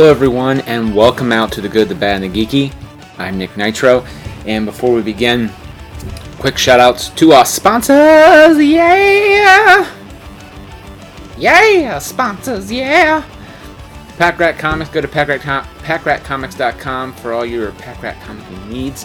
Hello, everyone, and welcome out to the good, the bad, and the geeky. I'm Nick Nitro, and before we begin, quick shout outs to our sponsors, yeah! Yeah, sponsors, yeah! Pack Rat Comics, go to packrat packratcomics.com for all your Pack Rat comic needs.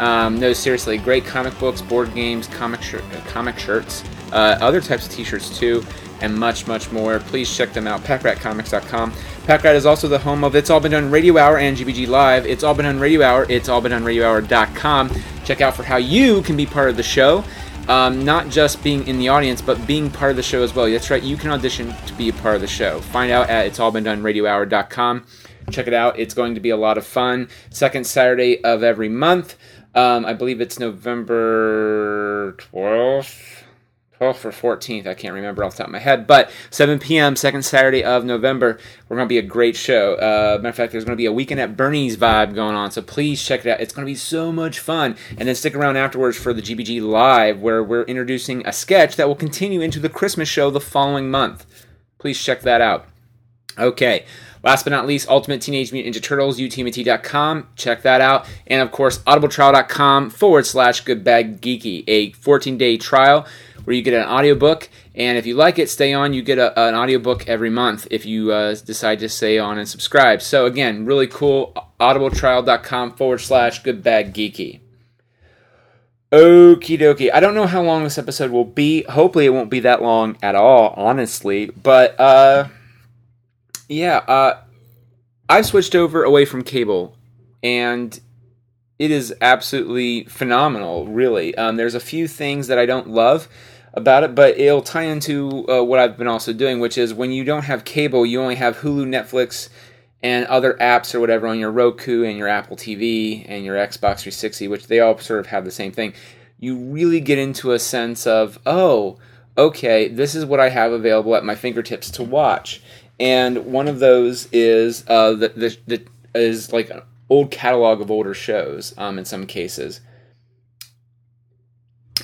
Um, no, seriously, great comic books, board games, comic, shir- uh, comic shirts, uh, other types of t shirts too, and much, much more. Please check them out, packratcomics.com. Packrat is also the home of It's All Been Done Radio Hour and GBG Live. It's All Been Done Radio Hour, it's all been done radiohour.com. Check out for how you can be part of the show. Um, not just being in the audience, but being part of the show as well. That's right, you can audition to be a part of the show. Find out at it's all been done radiohour.com. Check it out, it's going to be a lot of fun. Second Saturday of every month. Um, I believe it's November 12th. 12th or 14th, I can't remember off the top of my head, but 7 p.m., second Saturday of November, we're going to be a great show. Uh, matter of fact, there's going to be a Weekend at Bernie's vibe going on, so please check it out. It's going to be so much fun. And then stick around afterwards for the GBG Live, where we're introducing a sketch that will continue into the Christmas show the following month. Please check that out. Okay. Last but not least, Ultimate Teenage Mutant Ninja Turtles, UTMNT.com. Check that out. And of course, audibletrial.com forward slash good bad geeky, a 14 day trial where you get an audiobook. And if you like it, stay on. You get a, an audiobook every month if you uh, decide to stay on and subscribe. So, again, really cool. audibletrial.com forward slash good bad geeky. Okie dokie. I don't know how long this episode will be. Hopefully, it won't be that long at all, honestly. But, uh, yeah, uh, I've switched over away from cable, and it is absolutely phenomenal, really. Um, there's a few things that I don't love about it, but it'll tie into uh, what I've been also doing, which is when you don't have cable, you only have Hulu, Netflix, and other apps or whatever on your Roku and your Apple TV and your Xbox 360, which they all sort of have the same thing. You really get into a sense of, oh, okay, this is what I have available at my fingertips to watch. And one of those is uh, the, the, the is like old catalog of older shows um, in some cases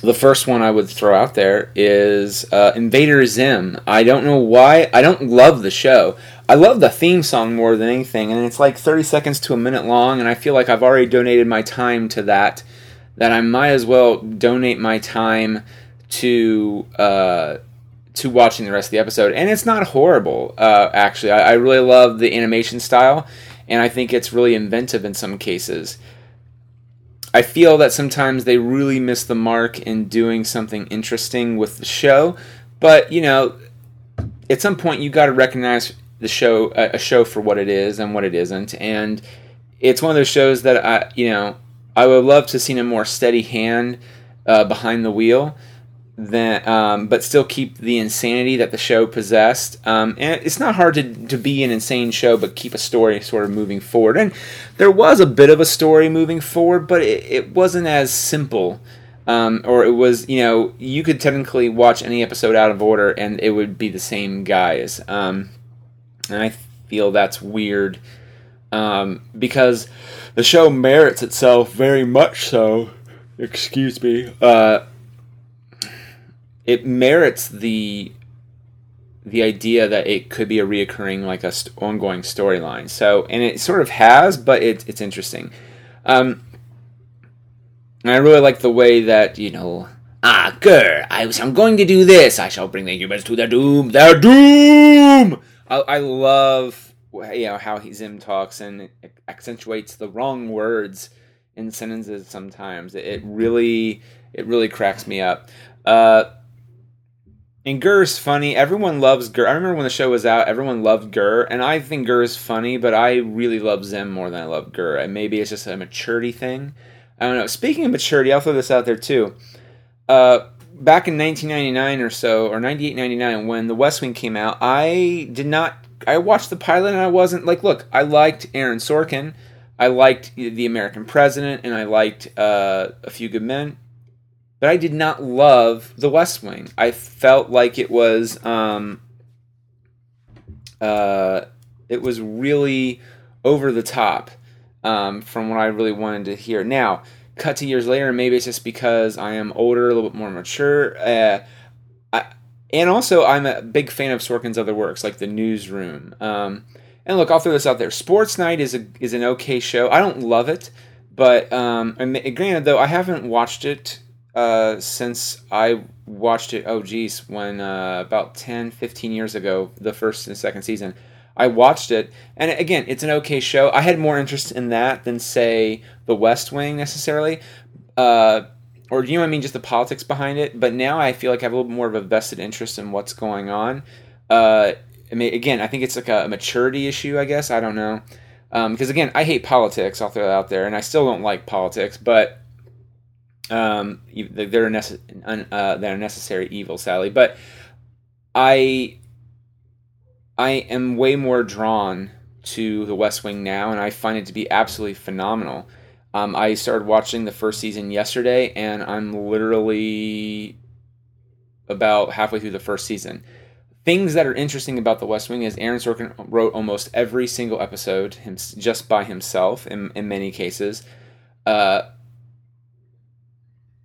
the first one I would throw out there is uh, Invader Zim. I don't know why. I don't love the show. I love the theme song more than anything, and it's like 30 seconds to a minute long, and I feel like I've already donated my time to that, that I might as well donate my time to. Uh, to watching the rest of the episode, and it's not horrible. Uh, actually, I, I really love the animation style, and I think it's really inventive in some cases. I feel that sometimes they really miss the mark in doing something interesting with the show, but you know, at some point you got to recognize the show a show for what it is and what it isn't, and it's one of those shows that I you know I would love to see a more steady hand uh, behind the wheel that um, but still keep the insanity that the show possessed. Um, and it's not hard to, to be an insane show, but keep a story sort of moving forward. And there was a bit of a story moving forward, but it, it wasn't as simple. Um, or it was, you know, you could technically watch any episode out of order and it would be the same guys. Um, and I feel that's weird um, because the show merits itself very much so. Excuse me. Uh, it merits the the idea that it could be a reoccurring like a st- ongoing storyline so and it sort of has but it, it's interesting um and i really like the way that you know ah grr I, i'm going to do this i shall bring the humans to their doom their doom i, I love you know how he, zim talks and accentuates the wrong words in sentences sometimes. It, it really it really cracks me up. Uh, and GIR's funny. Everyone loves GIR. I remember when the show was out, everyone loved GIR, and I think GIR's funny, but I really love Zim more than I love GIR. And maybe it's just a maturity thing. I don't know. Speaking of maturity, I'll throw this out there too. Uh, back in 1999 or so, or 98, 99, when The West Wing came out, I did not. I watched the pilot and I wasn't like, look, I liked Aaron Sorkin, I liked The American President, and I liked uh, A Few Good Men, but I did not love The West Wing. I felt like it was, um, uh, it was really over the top um, from what I really wanted to hear. Now, cut to years later, and maybe it's just because I am older, a little bit more mature. Uh, I, and also, I'm a big fan of Sorkin's other works, like The Newsroom. Um, and look, I'll throw this out there. Sports Night is a is an okay show. I don't love it, but um, granted, though, I haven't watched it uh, since I watched it. Oh, geez, when uh, about 10, 15 years ago, the first and second season. I watched it, and again, it's an okay show. I had more interest in that than say The West Wing necessarily, uh, or do you know I mean, just the politics behind it. But now I feel like I have a little more of a vested interest in what's going on. Uh, I mean, again, I think it's like a maturity issue. I guess I don't know, because um, again, I hate politics. I'll throw that out there, and I still don't like politics, but um, they're a nece- uh, they're necessary evil, Sally. But I I am way more drawn to The West Wing now, and I find it to be absolutely phenomenal. Um, I started watching the first season yesterday, and I'm literally about halfway through the first season. Things that are interesting about The West Wing is Aaron Sorkin wrote almost every single episode just by himself in, in many cases. Uh,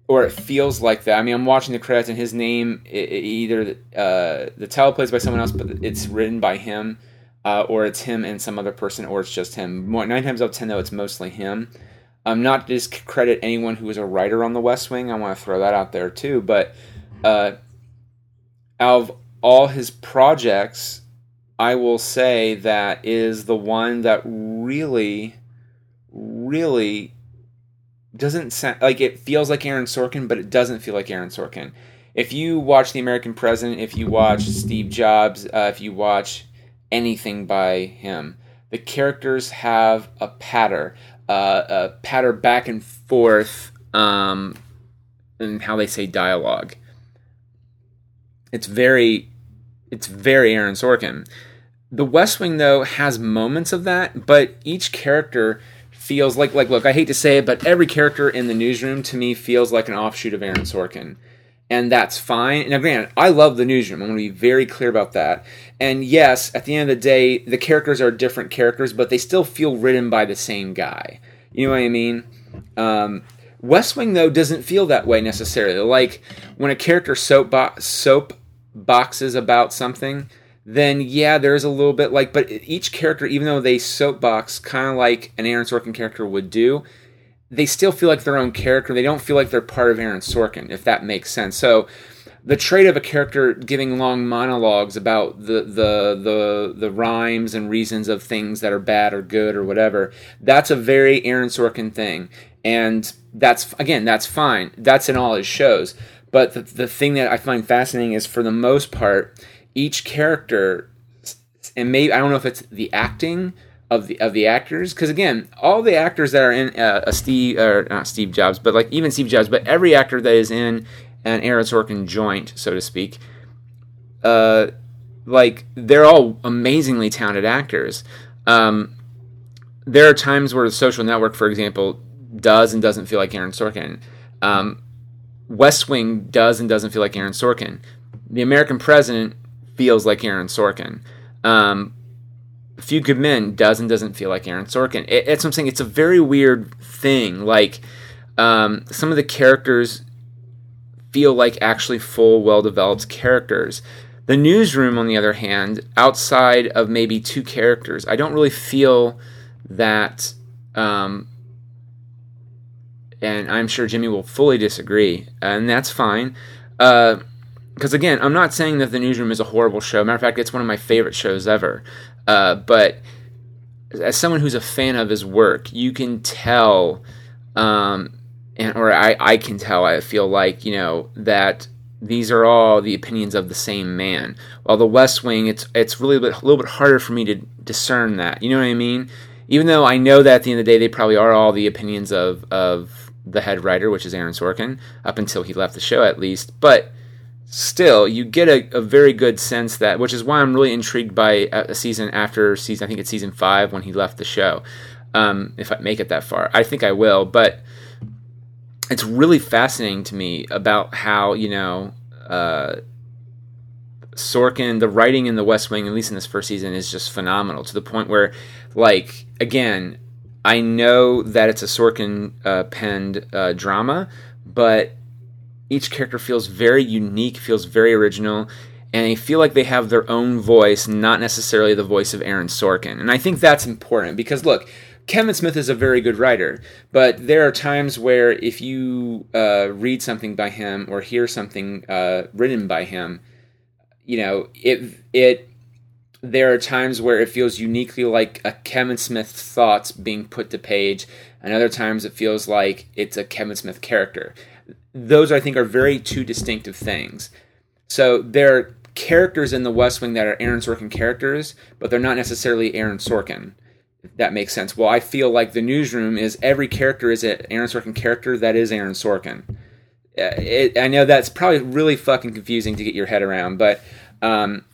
or it feels like that. I mean, I'm watching the credits, and his name it, it either uh, the title plays by someone else, but it's written by him, uh, or it's him and some other person, or it's just him. Nine times out of ten, though, it's mostly him. I'm not to discredit anyone who was a writer on The West Wing. I want to throw that out there too. But uh, out of all his projects, I will say that is the one that really, really doesn't sound like it feels like Aaron Sorkin, but it doesn't feel like Aaron Sorkin. If you watch The American President, if you watch Steve Jobs, uh, if you watch anything by him, the characters have a patter, uh, a patter back and forth, um, and how they say dialogue. It's very, it's very Aaron Sorkin. The West Wing, though, has moments of that, but each character feels like like look, I hate to say it, but every character in the newsroom to me feels like an offshoot of Aaron Sorkin. And that's fine. Now, granted, I love the newsroom. I'm going to be very clear about that. And yes, at the end of the day, the characters are different characters, but they still feel written by the same guy. You know what I mean? Um, West Wing though doesn't feel that way necessarily. Like when a character soap bo- soap boxes about something, then yeah, there's a little bit like, but each character, even though they soapbox kind of like an Aaron Sorkin character would do, they still feel like their own character. They don't feel like they're part of Aaron Sorkin, if that makes sense. So the trait of a character giving long monologues about the the the the rhymes and reasons of things that are bad or good or whatever, that's a very Aaron Sorkin thing. And that's again, that's fine. That's in all his shows. But the, the thing that I find fascinating is for the most part, each character and maybe I don't know if it's the acting of the of the actors because again all the actors that are in uh, a Steve or not Steve Jobs but like even Steve Jobs but every actor that is in an Aaron Sorkin joint so to speak uh like they're all amazingly talented actors. Um there are times where the social network for example does and doesn't feel like Aaron Sorkin. Um West Wing does and doesn't feel like Aaron Sorkin. The American president feels like Aaron Sorkin. Um, Few Good Men does and doesn't feel like Aaron Sorkin. It, it's saying. It's a very weird thing. Like um, some of the characters feel like actually full, well-developed characters. The newsroom, on the other hand, outside of maybe two characters, I don't really feel that. Um, and I'm sure Jimmy will fully disagree, and that's fine. Uh, because again, I'm not saying that The Newsroom is a horrible show. Matter of fact, it's one of my favorite shows ever. Uh, but as someone who's a fan of his work, you can tell um, and or I, I can tell. I feel like you know that these are all the opinions of the same man. While the West Wing, it's it's really a, bit, a little bit harder for me to discern that. You know what I mean? Even though I know that at the end of the day, they probably are all the opinions of of the head writer, which is Aaron Sorkin, up until he left the show at least. But still, you get a, a very good sense that, which is why I'm really intrigued by a season after season. I think it's season five when he left the show. Um, if I make it that far, I think I will. But it's really fascinating to me about how you know uh, Sorkin, the writing in The West Wing, at least in this first season, is just phenomenal to the point where, like, again, I know that it's a Sorkin uh, penned uh, drama, but each character feels very unique, feels very original, and I feel like they have their own voice, not necessarily the voice of Aaron Sorkin. And I think that's important because, look, Kevin Smith is a very good writer, but there are times where if you uh, read something by him or hear something uh, written by him, you know it it there are times where it feels uniquely like a Kevin Smith thoughts being put to page, and other times it feels like it's a Kevin Smith character. Those I think are very two distinctive things. So there are characters in the West Wing that are Aaron Sorkin characters, but they're not necessarily Aaron Sorkin that makes sense. Well, I feel like the newsroom is every character is an Aaron Sorkin character that is Aaron Sorkin. Uh, it, I know that's probably really fucking confusing to get your head around, but um,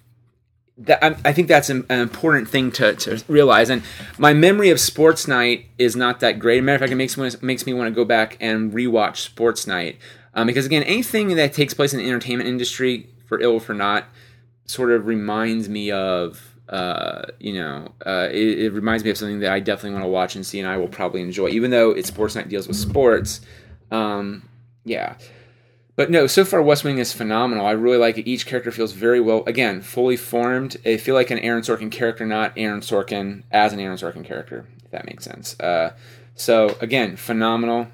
that, I, I, think that's an, an, important thing to, to realize. And my memory of Sports Night is not that great. As a matter of fact, it makes me, makes me want to go back and rewatch Sports Night um, because again, anything that takes place in the entertainment industry, for ill or for not, sort of reminds me of uh, you know, uh, it, it, reminds me of something that I definitely want to watch and see, and I will probably enjoy, even though it's Sports Night deals with sports. Um, yeah. But no, so far West Wing is phenomenal. I really like it. Each character feels very well, again, fully formed. I feel like an Aaron Sorkin character, not Aaron Sorkin as an Aaron Sorkin character, if that makes sense. Uh, so, again, phenomenal.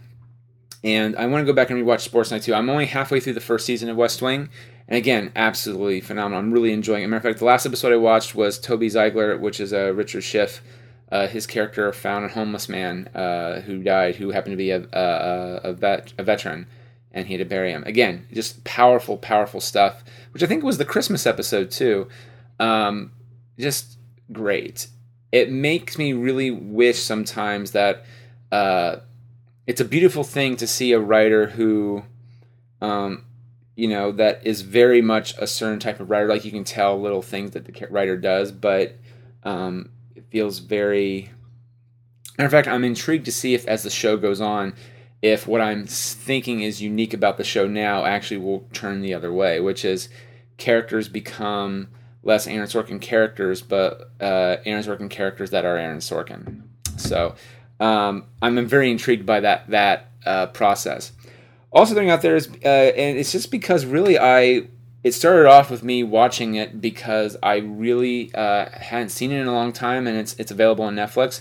And I want to go back and rewatch Sports Night too. I'm only halfway through the first season of West Wing, and again, absolutely phenomenal. I'm really enjoying it. matter of fact, the last episode I watched was Toby Ziegler, which is a Richard Schiff. Uh, his character found a homeless man uh, who died, who happened to be a, a, a, vet, a veteran, and he had to bury him. Again, just powerful, powerful stuff, which I think was the Christmas episode too. Um, just great. It makes me really wish sometimes that uh, it's a beautiful thing to see a writer who um, you know that is very much a certain type of writer like you can tell little things that the writer does but um, it feels very matter of fact i'm intrigued to see if as the show goes on if what i'm thinking is unique about the show now actually will turn the other way which is characters become less aaron sorkin characters but uh, aaron sorkin characters that are aaron sorkin so um, i'm very intrigued by that that uh, process also throwing out there is, uh, and it's just because really I, it started off with me watching it because I really uh, hadn't seen it in a long time, and it's it's available on Netflix.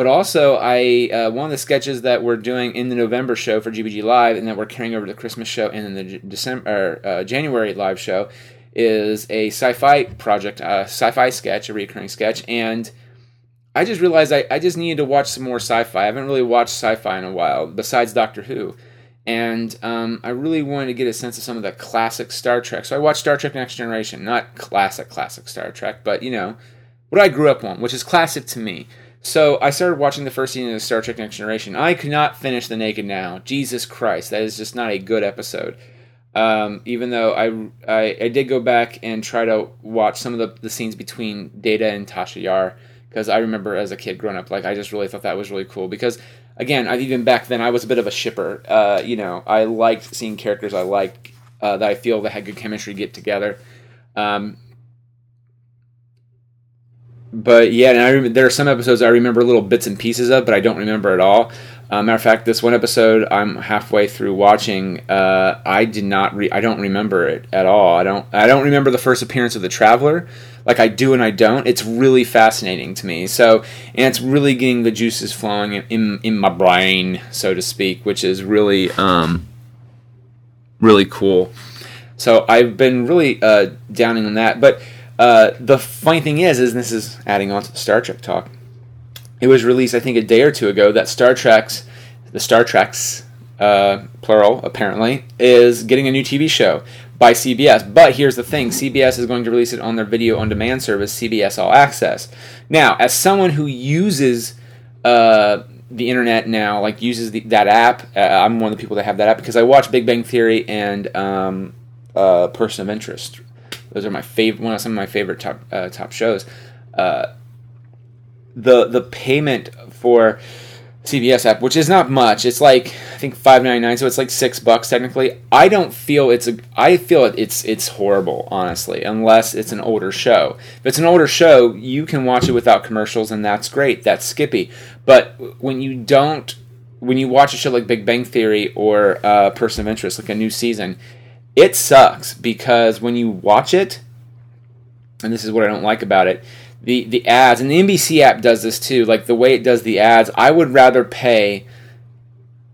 But also, I uh, one of the sketches that we're doing in the November show for GBG Live, and that we're carrying over to the Christmas show and then the December uh, January live show, is a sci-fi project, a sci-fi sketch, a recurring sketch, and I just realized I, I just needed to watch some more sci-fi. I haven't really watched sci-fi in a while, besides Doctor Who and um, I really wanted to get a sense of some of the classic Star Trek. So I watched Star Trek Next Generation, not classic, classic Star Trek, but you know, what I grew up on, which is classic to me. So I started watching the first season of Star Trek Next Generation. I could not finish The Naked Now. Jesus Christ, that is just not a good episode. Um, even though I, I, I did go back and try to watch some of the, the scenes between Data and Tasha Yar because I remember as a kid growing up, like I just really thought that was really cool because again, I even back then I was a bit of a shipper. Uh, you know, I liked seeing characters I liked uh, that I feel that had good chemistry get together. Um, but yeah, and I remember, there are some episodes I remember little bits and pieces of, but I don't remember at all. Uh, matter of fact, this one episode I'm halfway through watching. Uh, I did not. Re- I don't remember it at all. I don't. I don't remember the first appearance of the Traveler like I do and I don't. It's really fascinating to me. So, and it's really getting the juices flowing in, in, in my brain, so to speak, which is really, um, really cool. So I've been really uh, downing on that. But uh, the funny thing is, is this is adding on to the Star Trek talk. It was released, I think, a day or two ago that Star Trek's the Star Treks, uh, plural apparently, is getting a new TV show by CBS. But here's the thing CBS is going to release it on their video on demand service, CBS All Access. Now, as someone who uses uh, the internet now, like uses the, that app, uh, I'm one of the people that have that app because I watch Big Bang Theory and um, uh, Person of Interest. Those are my favorite, one of some of my favorite top uh, top shows. Uh, the the payment for CBS app, which is not much. It's like I think five ninety nine, so it's like six bucks technically. I don't feel it's a. I feel it's it's horrible, honestly, unless it's an older show. If it's an older show, you can watch it without commercials, and that's great. That's Skippy. But when you don't, when you watch a show like Big Bang Theory or uh, Person of Interest, like a new season, it sucks because when you watch it, and this is what I don't like about it the the ads and the NBC app does this too. Like the way it does the ads, I would rather pay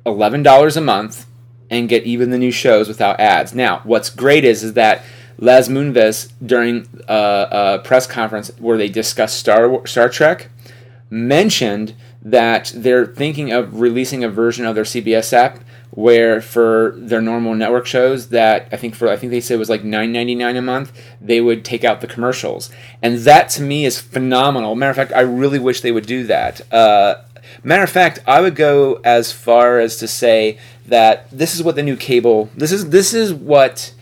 eleven dollars a month and get even the new shows without ads. Now, what's great is is that Les Moonves during a, a press conference where they discussed Star Star Trek mentioned that they're thinking of releasing a version of their CBS app where for their normal network shows that I think for I think they said it was like nine ninety nine a month, they would take out the commercials, and that to me is phenomenal. Matter of fact, I really wish they would do that. Uh, matter of fact, I would go as far as to say that this is what the new cable this is this is what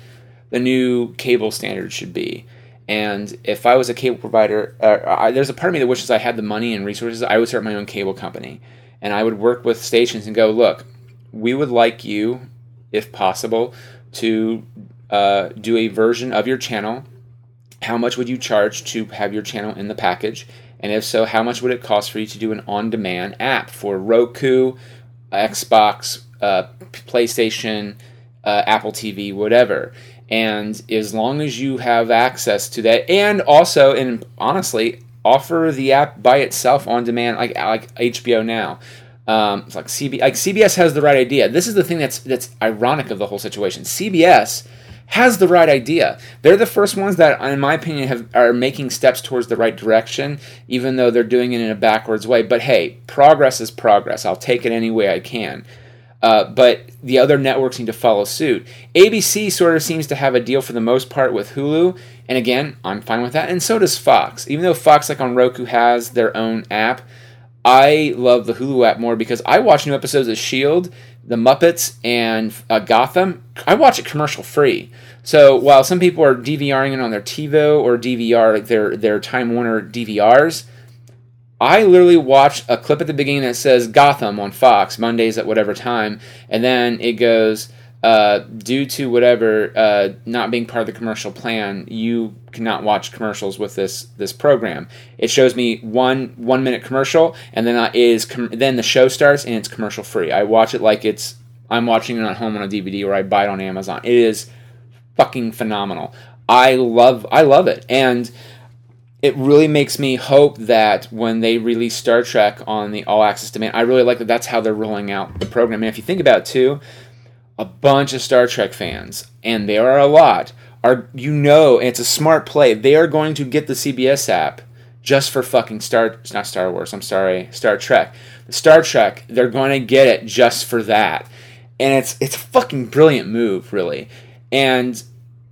the new cable standard should be. And if I was a cable provider, uh, I, there's a part of me that wishes I had the money and resources. I would start my own cable company, and I would work with stations and go, look, we would like you, if possible, to uh, do a version of your channel. How much would you charge to have your channel in the package? And if so, how much would it cost for you to do an on demand app for Roku, Xbox, uh, PlayStation, uh, Apple TV, whatever? And as long as you have access to that, and also, and honestly, offer the app by itself on demand, like like HBO Now. Um, it's like CB, like CBS has the right idea. This is the thing that's that's ironic of the whole situation. CBS has the right idea. They're the first ones that, in my opinion, have are making steps towards the right direction, even though they're doing it in a backwards way. But hey, progress is progress. I'll take it any way I can. Uh, but the other networks need to follow suit. ABC sort of seems to have a deal for the most part with Hulu, and again, I'm fine with that. And so does Fox. Even though Fox, like on Roku, has their own app, I love the Hulu app more because I watch new episodes of Shield, The Muppets, and uh, Gotham. I watch it commercial free. So while some people are DVRing it on their TiVo or DVR, like their their Time Warner DVRs, I literally watch a clip at the beginning that says Gotham on Fox Mondays at whatever time, and then it goes uh, due to whatever uh, not being part of the commercial plan, you cannot watch commercials with this this program. It shows me one one minute commercial, and then is com- then the show starts and it's commercial free. I watch it like it's I'm watching it at home on a DVD or I buy it on Amazon. It is fucking phenomenal. I love I love it, and it really makes me hope that when they release Star Trek on the All Access demand, I really like that. That's how they're rolling out the program. And if you think about it too a bunch of Star Trek fans, and there are a lot, are you know, it's a smart play. They are going to get the CBS app just for fucking Star it's not Star Wars, I'm sorry, Star Trek. The Star Trek, they're going to get it just for that. And it's it's a fucking brilliant move, really. And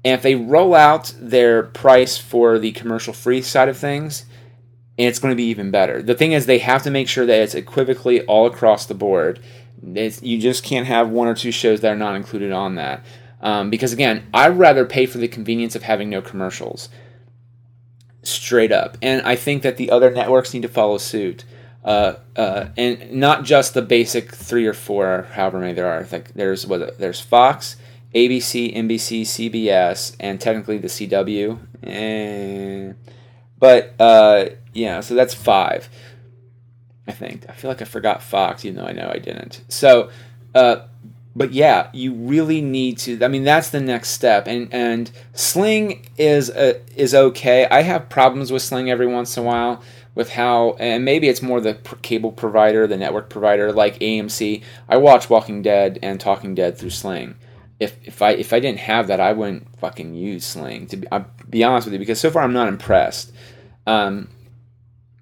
and if they roll out their price for the commercial free side of things, it's going to be even better. The thing is, they have to make sure that it's equivocally all across the board it's, you just can't have one or two shows that are not included on that. Um, because again, I'd rather pay for the convenience of having no commercials. Straight up. And I think that the other networks need to follow suit. Uh, uh, and not just the basic three or four, however many there are. Like there's what there's Fox, ABC, NBC, CBS, and technically the CW. And, but uh, yeah, so that's five. I think. I feel like I forgot Fox, even though I know I didn't. So, uh, but yeah, you really need to. I mean, that's the next step. And and Sling is uh, is okay. I have problems with Sling every once in a while with how, and maybe it's more the cable provider, the network provider, like AMC. I watch Walking Dead and Talking Dead through Sling. If if I if I didn't have that, I wouldn't fucking use Sling. To be, I'll be honest with you, because so far I'm not impressed. Um,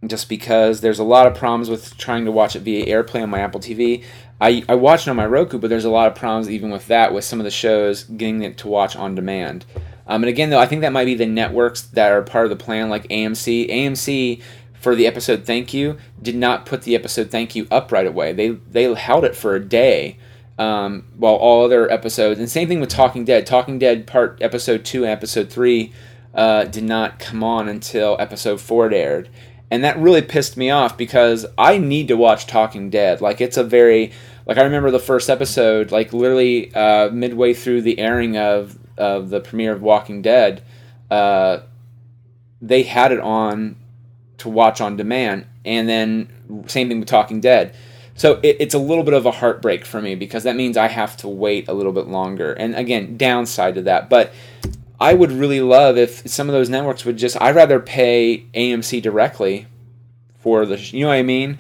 just because there's a lot of problems with trying to watch it via AirPlay on my Apple TV. I, I watch it on my Roku, but there's a lot of problems even with that with some of the shows getting it to watch on demand. Um, and again, though, I think that might be the networks that are part of the plan, like AMC. AMC for the episode thank you did not put the episode thank you up right away. They they held it for a day. Um, while all other episodes, and same thing with Talking Dead. Talking Dead part episode two and episode three uh, did not come on until episode four aired, and that really pissed me off because I need to watch Talking Dead. Like it's a very like I remember the first episode, like literally uh, midway through the airing of of the premiere of Walking Dead, uh, they had it on to watch on demand, and then same thing with Talking Dead. So it, it's a little bit of a heartbreak for me because that means I have to wait a little bit longer. And again, downside to that, but I would really love if some of those networks would just. I'd rather pay AMC directly for the, you know what I mean,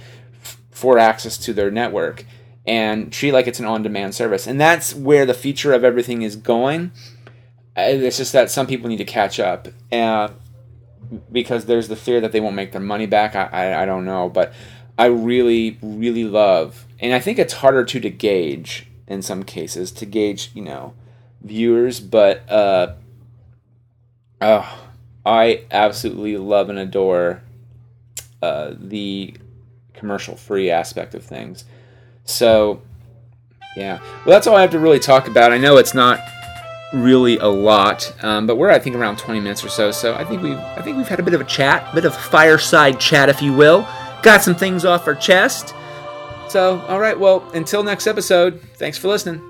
for access to their network and treat like it's an on-demand service. And that's where the future of everything is going. It's just that some people need to catch up. Uh, because there's the fear that they won't make their money back. I, I, I don't know, but I really, really love, and I think it's harder to to gauge in some cases to gauge, you know, viewers. But uh, oh, I absolutely love and adore uh, the commercial free aspect of things. So, yeah. Well, that's all I have to really talk about. I know it's not really a lot, um, but we're I think around 20 minutes or so. So I think we I think we've had a bit of a chat, a bit of fireside chat, if you will. Got some things off our chest. So all right, well until next episode. Thanks for listening.